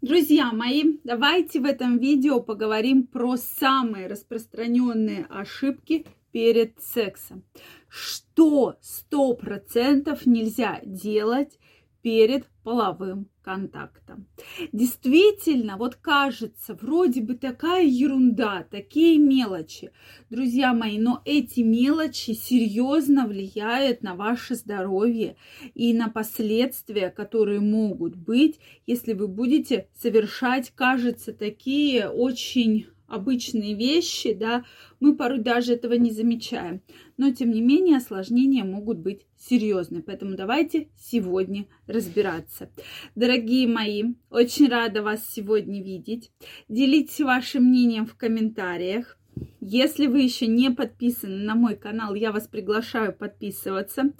Друзья мои, давайте в этом видео поговорим про самые распространенные ошибки перед сексом. Что сто процентов нельзя делать перед половым контактом. Действительно, вот кажется, вроде бы такая ерунда, такие мелочи. Друзья мои, но эти мелочи серьезно влияют на ваше здоровье и на последствия, которые могут быть, если вы будете совершать, кажется, такие очень обычные вещи, да, мы порой даже этого не замечаем. Но, тем не менее, осложнения могут быть серьезные. Поэтому давайте сегодня разбираться. Дорогие мои, очень рада вас сегодня видеть. Делитесь вашим мнением в комментариях. Если вы еще не подписаны на мой канал, я вас приглашаю подписываться.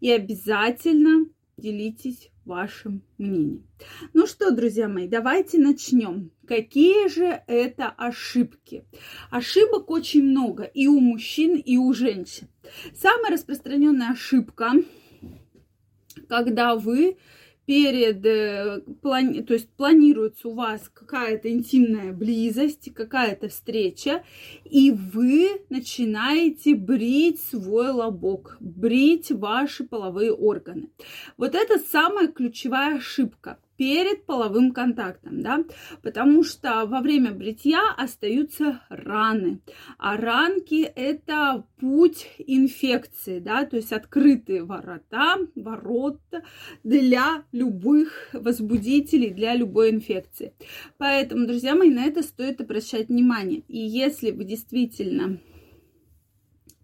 И обязательно делитесь вашим мнением. Ну что, друзья мои, давайте начнем. Какие же это ошибки? Ошибок очень много и у мужчин, и у женщин. Самая распространенная ошибка, когда вы перед, э, плани, то есть планируется у вас какая-то интимная близость, какая-то встреча, и вы начинаете брить свой лобок, брить ваши половые органы. Вот это самая ключевая ошибка перед половым контактом, да, потому что во время бритья остаются раны, а ранки это путь инфекции, да, то есть открытые ворота, ворота для любых возбудителей, для любой инфекции. Поэтому, друзья мои, на это стоит обращать внимание. И если вы действительно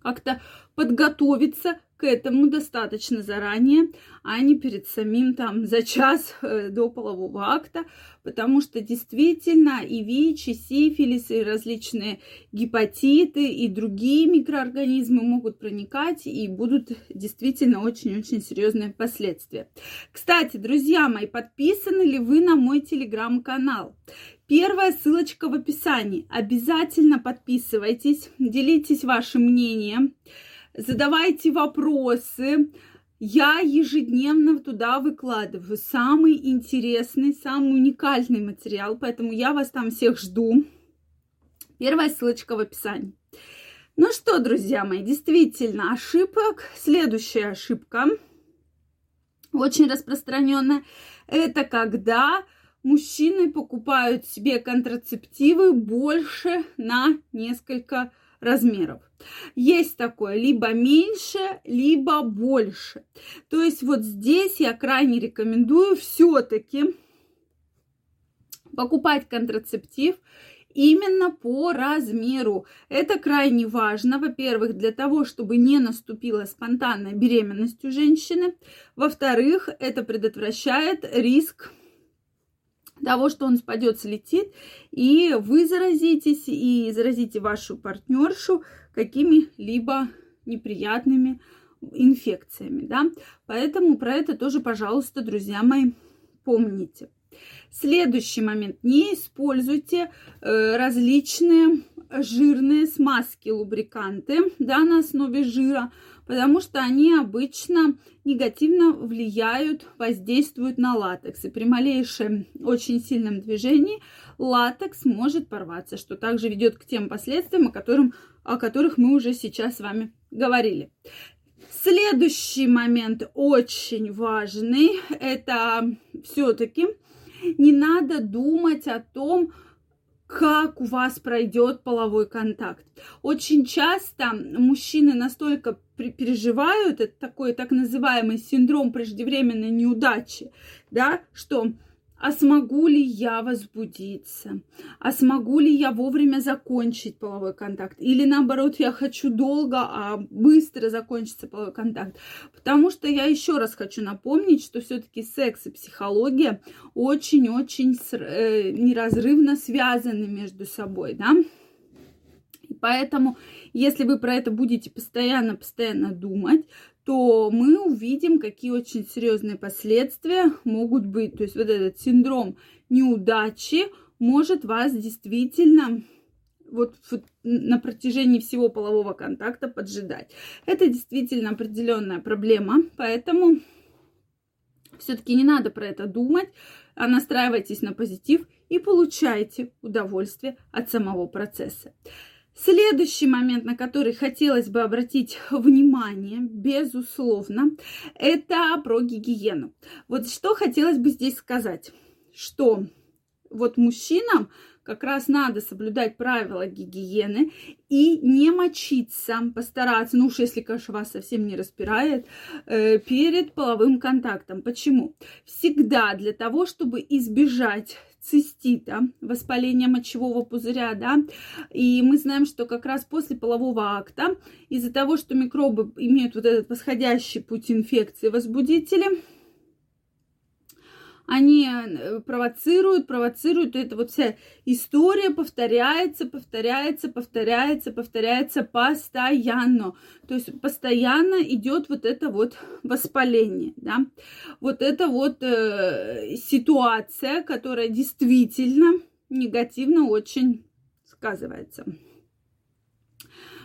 как-то подготовиться к этому достаточно заранее, а не перед самим там за час э, до полового акта, потому что действительно и ВИЧ, и сифилис, и различные гепатиты, и другие микроорганизмы могут проникать и будут действительно очень-очень серьезные последствия. Кстати, друзья мои, подписаны ли вы на мой телеграм-канал? Первая ссылочка в описании. Обязательно подписывайтесь, делитесь вашим мнением задавайте вопросы. Я ежедневно туда выкладываю самый интересный, самый уникальный материал, поэтому я вас там всех жду. Первая ссылочка в описании. Ну что, друзья мои, действительно, ошибок. Следующая ошибка, очень распространенная, это когда мужчины покупают себе контрацептивы больше на несколько размеров. Есть такое либо меньше, либо больше. То есть вот здесь я крайне рекомендую все-таки покупать контрацептив именно по размеру. Это крайне важно, во-первых, для того, чтобы не наступила спонтанная беременность у женщины. Во-вторых, это предотвращает риск того, что он спадет, слетит, и вы заразитесь, и заразите вашу партнершу какими-либо неприятными инфекциями, да. Поэтому про это тоже, пожалуйста, друзья мои, помните. Следующий момент. Не используйте э, различные жирные смазки, лубриканты, да, на основе жира, потому что они обычно негативно влияют, воздействуют на латекс. И при малейшем очень сильном движении латекс может порваться, что также ведет к тем последствиям, о, котором, о которых мы уже сейчас с вами говорили. Следующий момент очень важный, это все-таки не надо думать о том, как у вас пройдет половой контакт. Очень часто мужчины настолько переживают, это такой так называемый синдром преждевременной неудачи, да, что а смогу ли я возбудиться, а смогу ли я вовремя закончить половой контакт, или наоборот, я хочу долго, а быстро закончится половой контакт. Потому что я еще раз хочу напомнить, что все-таки секс и психология очень-очень э, неразрывно связаны между собой, да. Поэтому, если вы про это будете постоянно-постоянно думать, то мы увидим, какие очень серьезные последствия могут быть. То есть вот этот синдром неудачи может вас действительно вот на протяжении всего полового контакта поджидать. Это действительно определенная проблема, поэтому все-таки не надо про это думать. а настраивайтесь на позитив и получайте удовольствие от самого процесса. Следующий момент, на который хотелось бы обратить внимание, безусловно, это про гигиену. Вот что хотелось бы здесь сказать, что вот мужчинам как раз надо соблюдать правила гигиены и не мочиться, постараться, ну уж если, конечно, вас совсем не распирает, э, перед половым контактом. Почему? Всегда для того, чтобы избежать цистита, воспаления мочевого пузыря, да, и мы знаем, что как раз после полового акта из-за того, что микробы имеют вот этот восходящий путь инфекции, возбудители, они э, провоцируют, провоцируют, и эта вот вся история повторяется, повторяется, повторяется, повторяется постоянно. То есть постоянно идет вот это вот воспаление, да, вот это вот э, ситуация, которая действительно негативно очень сказывается.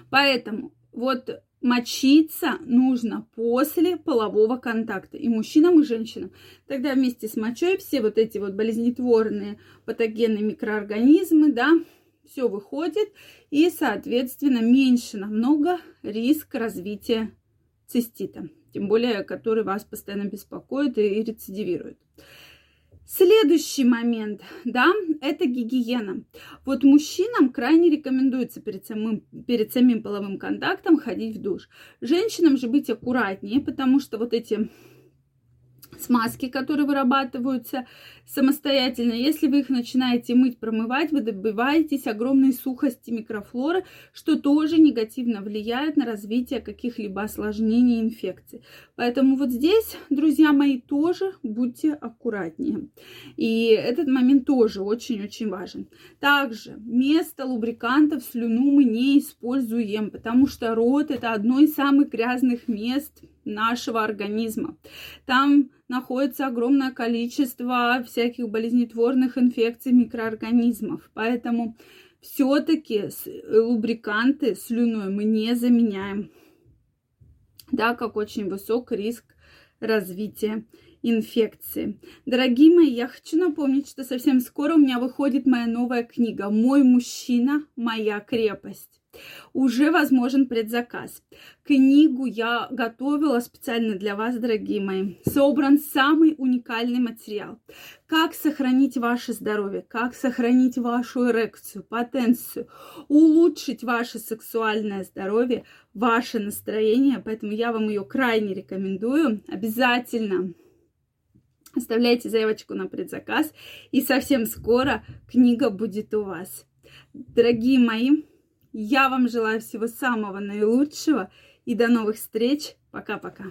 Поэтому вот мочиться нужно после полового контакта и мужчинам, и женщинам. Тогда вместе с мочой все вот эти вот болезнетворные патогенные микроорганизмы, да, все выходит, и, соответственно, меньше намного риск развития цистита, тем более, который вас постоянно беспокоит и рецидивирует. Следующий момент, да, это гигиена. Вот мужчинам крайне рекомендуется перед самым, перед самим половым контактом ходить в душ. Женщинам же быть аккуратнее, потому что вот эти смазки, которые вырабатываются самостоятельно. Если вы их начинаете мыть, промывать, вы добиваетесь огромной сухости микрофлоры, что тоже негативно влияет на развитие каких-либо осложнений инфекций. Поэтому вот здесь, друзья мои, тоже будьте аккуратнее. И этот момент тоже очень-очень важен. Также место лубрикантов слюну мы не используем, потому что рот это одно из самых грязных мест нашего организма. Там находится огромное количество всяких болезнетворных инфекций микроорганизмов. Поэтому все-таки лубриканты слюной мы не заменяем, да, как очень высок риск развития инфекции. Дорогие мои, я хочу напомнить, что совсем скоро у меня выходит моя новая книга «Мой мужчина, моя крепость» уже возможен предзаказ. Книгу я готовила специально для вас, дорогие мои. Собран самый уникальный материал. Как сохранить ваше здоровье, как сохранить вашу эрекцию, потенцию, улучшить ваше сексуальное здоровье, ваше настроение. Поэтому я вам ее крайне рекомендую. Обязательно оставляйте заявочку на предзаказ. И совсем скоро книга будет у вас. Дорогие мои, я вам желаю всего самого наилучшего и до новых встреч. Пока-пока.